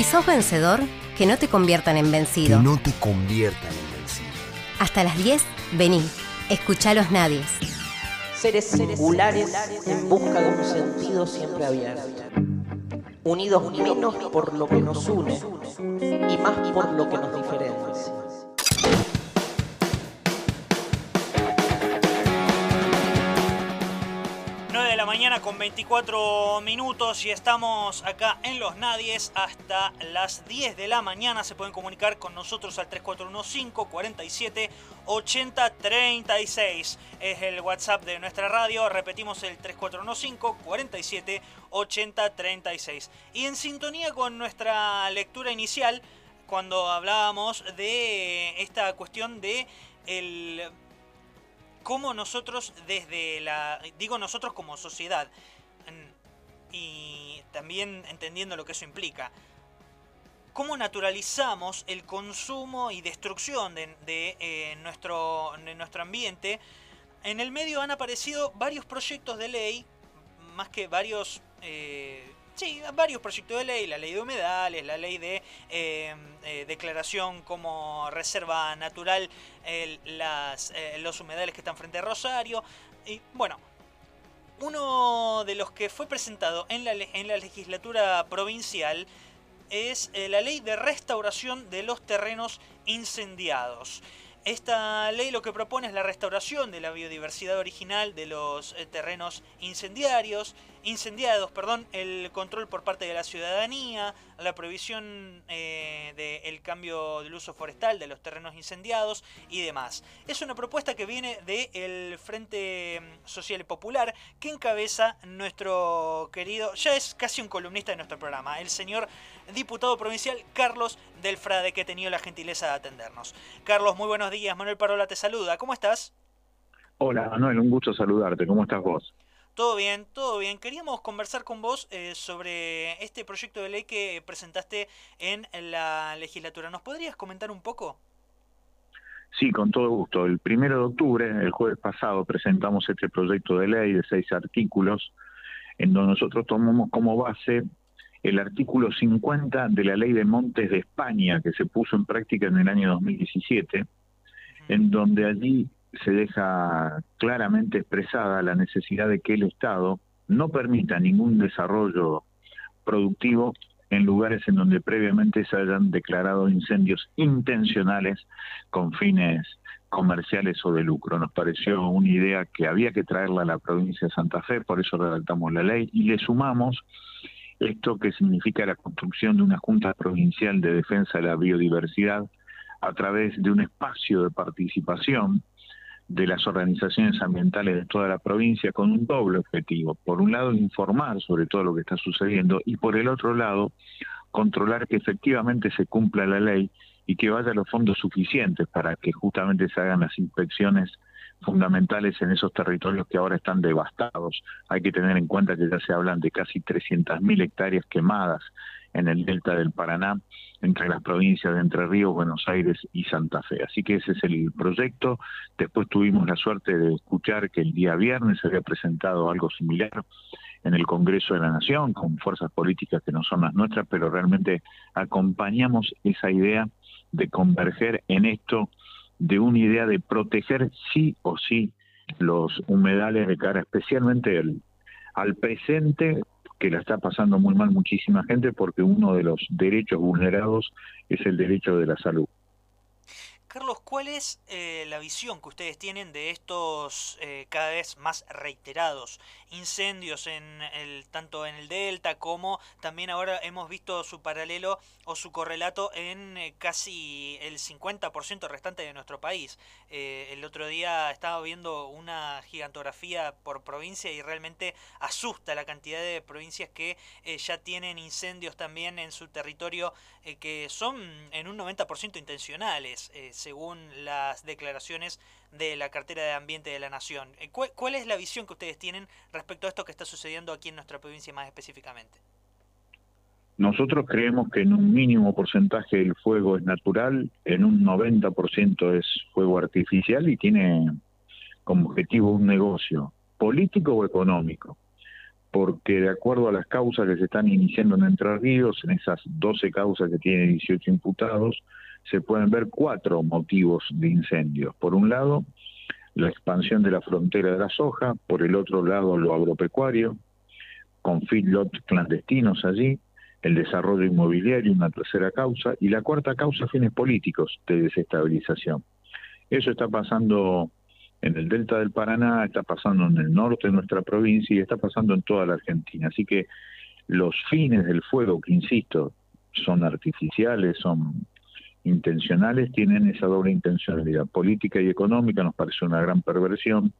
Si sos vencedor, que no te conviertan en vencido. Que no te conviertan en vencido. Hasta las 10, vení. Escuchá los nadies. Seres singulares en busca de un sentido siempre abierto. Unidos menos por lo que nos une y más por lo que nos diferencia. Mañana con 24 minutos y estamos acá en Los Nadies hasta las 10 de la mañana. Se pueden comunicar con nosotros al 3415 47 80 36. Es el WhatsApp de nuestra radio. Repetimos el 3415 47 80 36. Y en sintonía con nuestra lectura inicial, cuando hablábamos de esta cuestión de el cómo nosotros desde la, digo nosotros como sociedad, y también entendiendo lo que eso implica, cómo naturalizamos el consumo y destrucción de, eh, nuestro, de nuestro ambiente. En el medio han aparecido varios proyectos de ley, más que varios eh, Sí, varios proyectos de ley, la ley de humedales, la ley de eh, eh, declaración como reserva natural las, eh, los humedales que están frente a Rosario. Y bueno, uno de los que fue presentado en la, en la legislatura provincial es la ley de restauración de los terrenos incendiados. Esta ley lo que propone es la restauración de la biodiversidad original de los terrenos incendiarios, incendiados, perdón, el control por parte de la ciudadanía, la prohibición eh, del cambio del uso forestal de los terrenos incendiados y demás. Es una propuesta que viene del Frente Social y Popular que encabeza nuestro querido, ya es casi un columnista de nuestro programa, el señor diputado provincial Carlos Delfrade, que ha tenido la gentileza de atendernos. Carlos, muy buenos días. Manuel Parola te saluda. ¿Cómo estás? Hola, Manuel, un gusto saludarte. ¿Cómo estás vos? Todo bien, todo bien. Queríamos conversar con vos eh, sobre este proyecto de ley que presentaste en la legislatura. ¿Nos podrías comentar un poco? Sí, con todo gusto. El primero de octubre, el jueves pasado, presentamos este proyecto de ley de seis artículos, en donde nosotros tomamos como base el artículo 50 de la ley de montes de España, que se puso en práctica en el año 2017, en donde allí se deja claramente expresada la necesidad de que el Estado no permita ningún desarrollo productivo en lugares en donde previamente se hayan declarado incendios intencionales con fines comerciales o de lucro. Nos pareció una idea que había que traerla a la provincia de Santa Fe, por eso redactamos la ley y le sumamos esto que significa la construcción de una Junta Provincial de Defensa de la Biodiversidad a través de un espacio de participación de las organizaciones ambientales de toda la provincia con un doble objetivo. Por un lado, informar sobre todo lo que está sucediendo y por el otro lado, controlar que efectivamente se cumpla la ley y que vaya los fondos suficientes para que justamente se hagan las inspecciones fundamentales en esos territorios que ahora están devastados. Hay que tener en cuenta que ya se hablan de casi 300.000 hectáreas quemadas en el delta del Paraná, entre las provincias de Entre Ríos, Buenos Aires y Santa Fe. Así que ese es el proyecto. Después tuvimos la suerte de escuchar que el día viernes se había presentado algo similar en el Congreso de la Nación, con fuerzas políticas que no son las nuestras, pero realmente acompañamos esa idea de converger en esto, de una idea de proteger sí o sí los humedales de cara especialmente al presente que la está pasando muy mal muchísima gente porque uno de los derechos vulnerados es el derecho de la salud. Carlos, ¿cuál es eh, la visión que ustedes tienen de estos eh, cada vez más reiterados incendios en el, tanto en el Delta como también ahora hemos visto su paralelo o su correlato en eh, casi el 50% restante de nuestro país? el otro día estaba viendo una gigantografía por provincia y realmente asusta la cantidad de provincias que ya tienen incendios también en su territorio que son en un 90% intencionales según las declaraciones de la cartera de ambiente de la Nación. Eh, ¿Cuál, es la visión que ustedes tienen respecto a esto que está sucediendo aquí en nuestra provincia más específicamente? Nosotros creemos que en un mínimo porcentaje el fuego es natural, en un 90% es fuego artificial y tiene como objetivo un negocio político o económico. porque de acuerdo a las causas que se están iniciando en Entre Ríos, en esas 12 causas que tienen 18 imputados, se pueden ver cuatro motivos de incendios. Por un lado, la expansión de la frontera de la soja, por el otro lado, lo agropecuario, con feedlot clandestinos allí, el desarrollo inmobiliario, una tercera causa, y la cuarta causa, fines políticos de desestabilización. Eso está pasando en el delta del Paraná, está pasando en el norte de nuestra provincia y está pasando en toda la Argentina. Así que los fines del fuego, que insisto, son artificiales, son intencionales, tienen esa doble intencionalidad. Política y económica nos parece una gran perversión,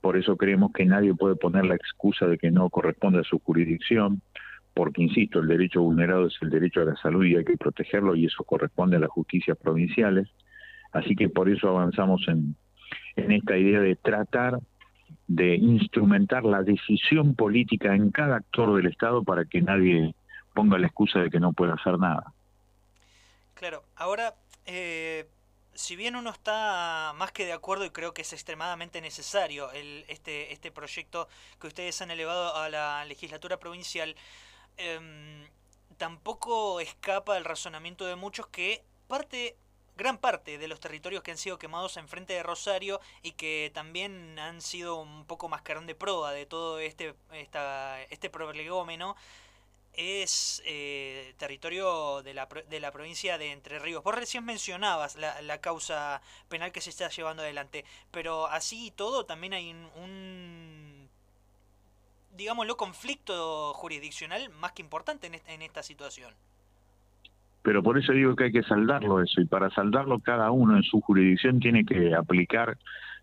por eso creemos que nadie puede poner la excusa de que no corresponde a su jurisdicción, porque, insisto, el derecho vulnerado es el derecho a la salud y hay que protegerlo y eso corresponde a las justicias provinciales. Así que por eso avanzamos en, en esta idea de tratar de instrumentar la decisión política en cada actor del Estado para que nadie ponga la excusa de que no puede hacer nada. Claro, ahora, eh, si bien uno está más que de acuerdo y creo que es extremadamente necesario el, este, este proyecto que ustedes han elevado a la legislatura provincial, em, tampoco escapa el razonamiento de muchos que parte gran parte de los territorios que han sido quemados en frente de Rosario y que también han sido un poco mascarón de proa de todo este, esta, este prolegómeno es eh, territorio de la, de la provincia de Entre Ríos. Vos recién mencionabas la, la, causa penal que se está llevando adelante, pero así y todo también hay un, un conflicto jurisdiccional más que importante en, en esta situación. Pero por eso digo que hay que saldarlo eso, y para saldarlo cada uno en su jurisdicción tiene que aplicar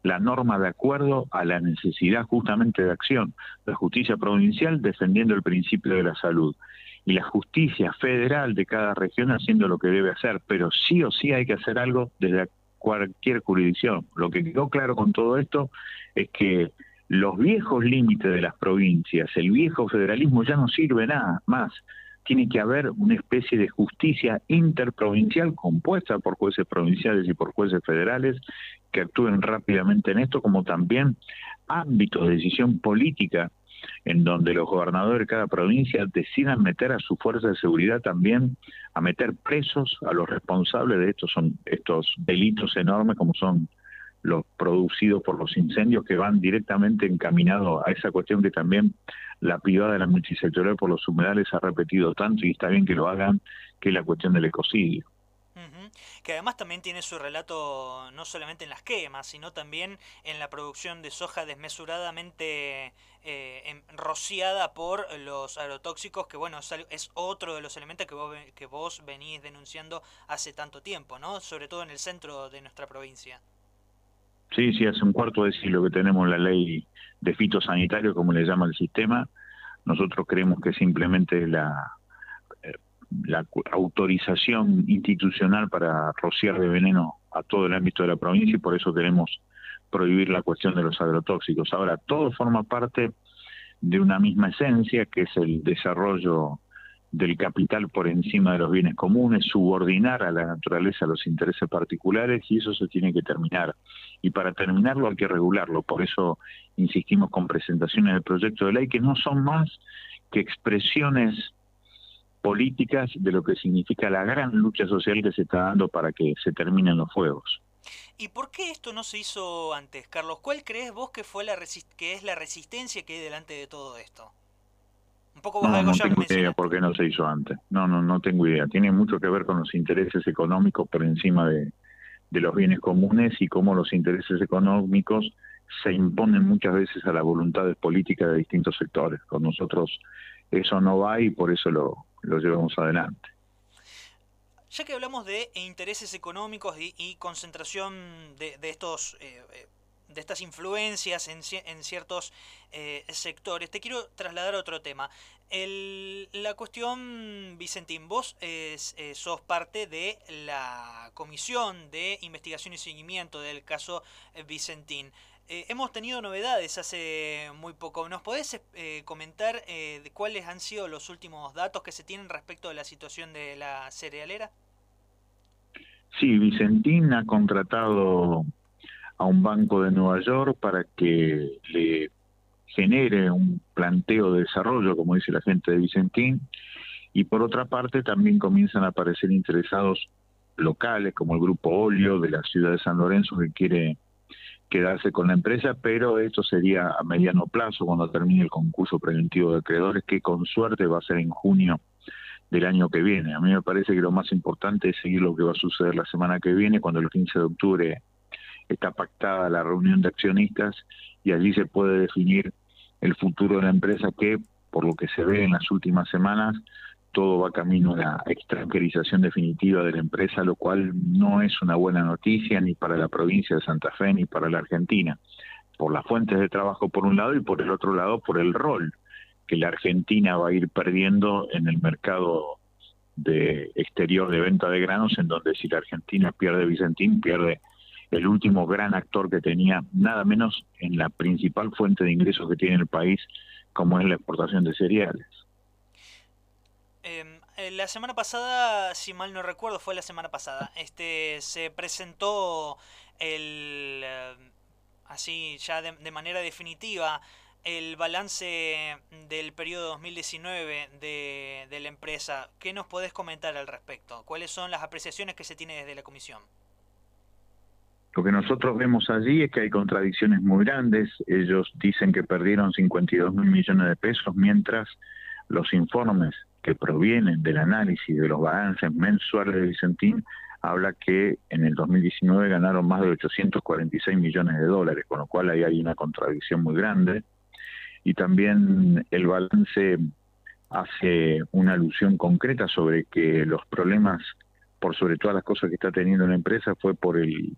la norma de acuerdo a la necesidad justamente de acción. La justicia provincial defendiendo el principio de la salud y la justicia federal de cada región haciendo lo que debe hacer, pero sí o sí hay que hacer algo desde cualquier jurisdicción. Lo que quedó claro con todo esto es que los viejos límites de las provincias, el viejo federalismo ya no sirve nada más tiene que haber una especie de justicia interprovincial compuesta por jueces provinciales y por jueces federales que actúen rápidamente en esto, como también ámbitos de decisión política en donde los gobernadores de cada provincia decidan meter a su fuerza de seguridad también a meter presos a los responsables de estos son estos delitos enormes como son los producidos por los incendios que van directamente encaminados a esa cuestión que también la privada de la multisectorial por los humedales ha repetido tanto y está bien que lo hagan, que es la cuestión del ecocidio. Que además también tiene su relato no solamente en las quemas, sino también en la producción de soja desmesuradamente eh, rociada por los agrotóxicos, que bueno, es otro de los elementos que vos, que vos venís denunciando hace tanto tiempo, ¿no? Sobre todo en el centro de nuestra provincia. Sí, sí, hace un cuarto de siglo que tenemos la ley de fitosanitario, como le llama el sistema. Nosotros creemos que simplemente la, eh, la autorización institucional para rociar de veneno a todo el ámbito de la provincia y por eso queremos prohibir la cuestión de los agrotóxicos. Ahora, todo forma parte de una misma esencia, que es el desarrollo del capital por encima de los bienes comunes, subordinar a la naturaleza los intereses particulares y eso se tiene que terminar. Y para terminarlo hay que regularlo, por eso insistimos con presentaciones del proyecto de ley que no son más que expresiones políticas de lo que significa la gran lucha social que se está dando para que se terminen los fuegos. ¿Y por qué esto no se hizo antes, Carlos? ¿Cuál crees vos que fue la que es la resistencia que hay delante de todo esto? no, no tengo idea por qué no se hizo antes. No, no, no tengo idea. Tiene mucho que ver con los intereses económicos por encima de, de los bienes comunes y cómo los intereses económicos se imponen muchas veces a las voluntades políticas de distintos sectores. Con nosotros eso no va y por eso lo, lo llevamos adelante. Ya que hablamos de intereses económicos y, concentración de, de estos eh, eh, de estas influencias en, en ciertos eh, sectores, te quiero trasladar a otro tema. El, la cuestión, Vicentín, vos eh, sos parte de la Comisión de Investigación y Seguimiento del caso eh, Vicentín. hemos tenido novedades hace muy poco. ¿Nos podés comentar de cuáles han sido los últimos datos que se tienen respecto de la situación de la cerealera? Sí, Vicentín ha contratado a un banco de Nueva York para que le genere un planteo de desarrollo, como dice la gente de Vicentín, y por otra parte también comienzan a aparecer interesados locales como el grupo Olio de la ciudad de San Lorenzo que quiere quedarse con la empresa, pero esto sería a mediano plazo cuando termine el concurso preventivo de acreedores, que con suerte va a ser en junio del año que viene. A mí me parece que lo más importante es seguir lo que va a suceder la semana que viene, cuando el 15 de octubre está pactada la reunión de accionistas y allí se puede definir el futuro de la empresa que, por lo que se ve en las últimas semanas, todo va camino a la extranjerización definitiva de la empresa, lo cual no es una buena noticia ni para la provincia de Santa Fe ni para la Argentina, por las fuentes de trabajo por un lado y por el otro lado por el rol que la Argentina va a ir perdiendo en el mercado de exterior de venta de granos, en donde si la Argentina pierde Vicentín, pierde el último gran actor que tenía, nada menos en la principal fuente de ingresos que tiene el país, como es la exportación de cereales. Em, eh, la semana pasada, si mal no recuerdo, fue la semana pasada, este se presentó el eh, así ya de, manera definitiva el balance del periodo 2019 de, de la empresa. ¿Qué nos podés comentar al respecto? ¿Cuáles son las apreciaciones que se tiene desde la comisión? Lo que nosotros vemos allí es que hay contradicciones muy grandes. Ellos dicen que perdieron 52 mil millones de pesos, mientras los informes que provienen del análisis de los balances mensuales de Vicentín habla que en el 2019 ganaron más de 846 millones de dólares, con lo cual ahí hay una contradicción muy grande. Y también el balance hace una alusión concreta sobre que los problemas, por sobre todas las cosas que está teniendo la empresa, fue por el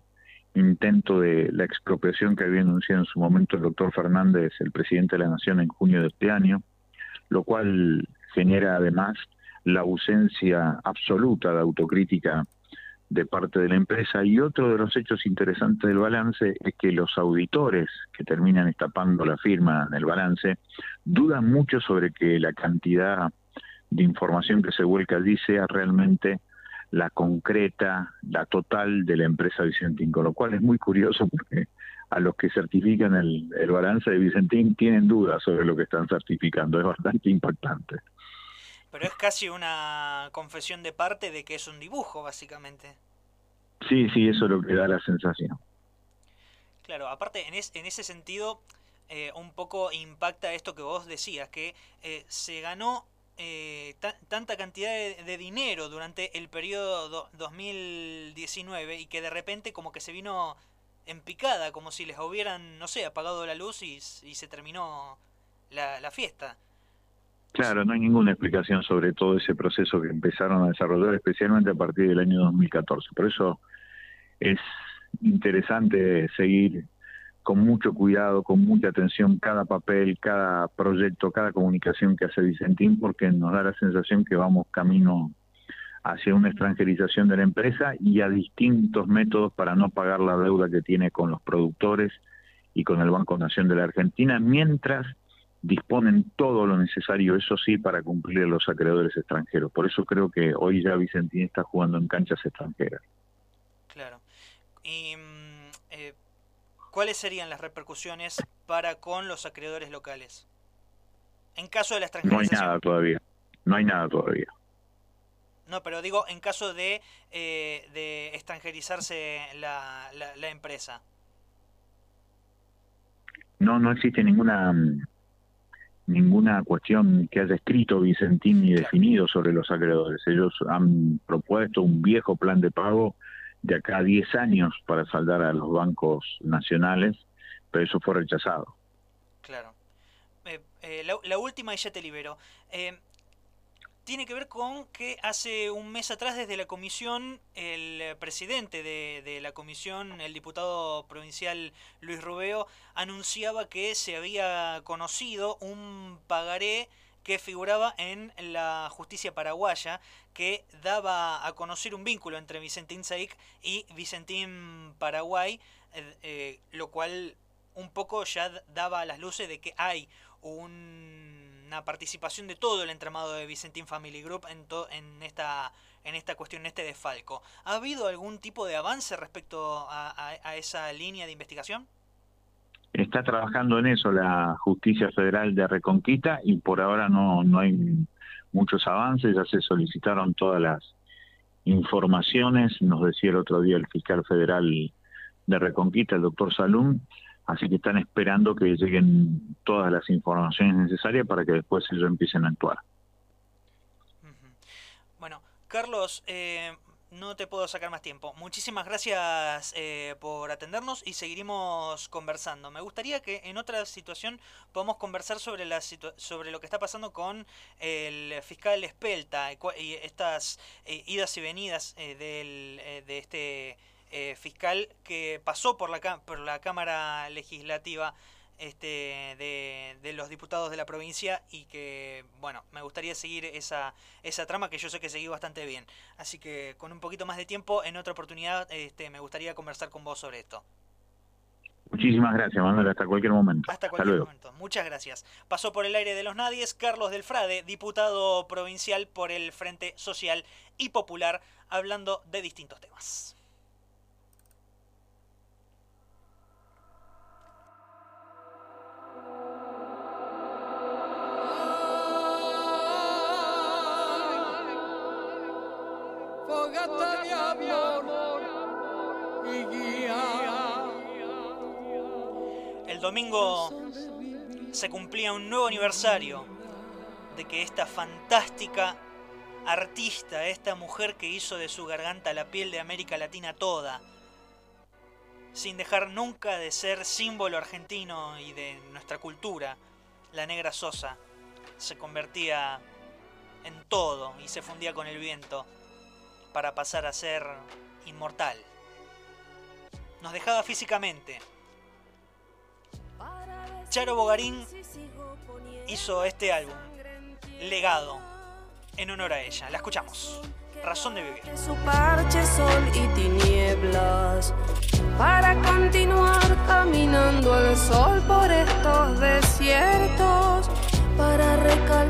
intento de la expropiación que había anunciado en su momento el doctor Fernández, el presidente de la Nación, en junio de este año, lo cual genera además la ausencia absoluta de autocrítica de parte de la empresa. Y otro de los hechos interesantes del balance es que los auditores que terminan estapando la firma en el balance dudan mucho sobre que la cantidad de información que se vuelca allí sea realmente la concreta, la total de la empresa Vicentín, con lo cual es muy curioso porque a los que certifican el, balance de Vicentín tienen dudas sobre lo que están certificando, es bastante impactante. Pero es casi una confesión de parte de que es un dibujo, básicamente. Sí, sí, eso es lo que da la sensación. Claro, aparte, en, en ese sentido, eh, un poco impacta esto que vos decías, que eh, se ganó eh, tanta cantidad de, dinero durante el periodo 2019 y que de repente como que se vino en picada, como si les hubieran, no sé, apagado la luz y, se terminó la, fiesta. Claro, no hay ninguna explicación sobre todo ese proceso que empezaron a desarrollar, especialmente a partir del año 2014. Por eso es interesante seguir con mucho cuidado, con mucha atención cada papel, cada proyecto, cada comunicación que hace Vicentín, porque nos da la sensación que vamos camino hacia una extranjerización de la empresa y a distintos métodos para no pagar la deuda que tiene con los productores y con el Banco Nación de la Argentina, mientras disponen todo lo necesario, eso sí, para cumplir a los acreedores extranjeros. Por eso creo que hoy ya Vicentín está jugando en canchas extranjeras. Claro. Y ¿cuáles serían las repercusiones para con los acreedores locales? En caso de la extranjerización. No hay nada todavía. No hay nada todavía. No, pero digo, en caso de, eh, de extranjerizarse la, la, empresa. No, no existe ninguna ninguna cuestión que haya escrito Vicentín ni definido sobre los acreedores. Ellos han propuesto un viejo plan de pago de acá a 10 años para saldar a los bancos nacionales, pero eso fue rechazado. Claro. Eh, eh, la, última y ya te libero. Eh, tiene que ver con que hace un mes atrás desde la comisión, el presidente de, de, la comisión, el diputado provincial Luis Rubeo, anunciaba que se había conocido un pagaré que figuraba en la justicia paraguaya, que daba a conocer un vínculo entre Vicentín Saik y Vicentín Paraguay, eh, eh, lo cual un poco ya daba a las luces de que hay una participación de todo el entramado de Vicentín Family Group en, en, esta, en esta cuestión, en este desfalco. ¿Ha habido algún tipo de avance respecto a esa línea de investigación? Está trabajando en eso la Justicia Federal de Reconquista y por ahora no, no hay muchos avances, ya se solicitaron todas las informaciones, nos decía el otro día el fiscal federal de Reconquista, el doctor Salum, así que están esperando que lleguen todas las informaciones necesarias para que después ellos empiecen a actuar. Bueno, Carlos, eh, no te puedo sacar más tiempo. Muchísimas gracias eh, por atendernos y seguiremos conversando. Me gustaría que en otra situación podamos conversar sobre, la sobre lo que está pasando con el fiscal Espelta y estas eh, idas y venidas eh, del, de este fiscal que pasó por la, por la Cámara Legislativa este, de, los diputados de la provincia y que, bueno, me gustaría seguir esa, esa trama que yo sé que seguí bastante bien. Así que con un poquito más de tiempo, en otra oportunidad, este, me gustaría conversar con vos sobre esto. Muchísimas gracias, Manuel. Hasta cualquier momento. Hasta cualquier momento. Muchas gracias. Pasó por el aire de los nadies Carlos Delfrade, diputado provincial por el Frente Social y Popular, hablando de distintos temas. El domingo se cumplía un nuevo aniversario de que esta fantástica artista, esta mujer que hizo de su garganta la piel de América Latina toda, sin dejar nunca de ser símbolo argentino y de nuestra cultura, la negra Sosa, se convertía en todo y se fundía con el viento para pasar a ser inmortal. Nos dejaba físicamente. Charo Bogarín hizo este álbum, Legado, en honor a ella. La escuchamos. Razón de vivir. Su parche, sol y tinieblas. Para continuar caminando al sol por estos desiertos. Para recalcar.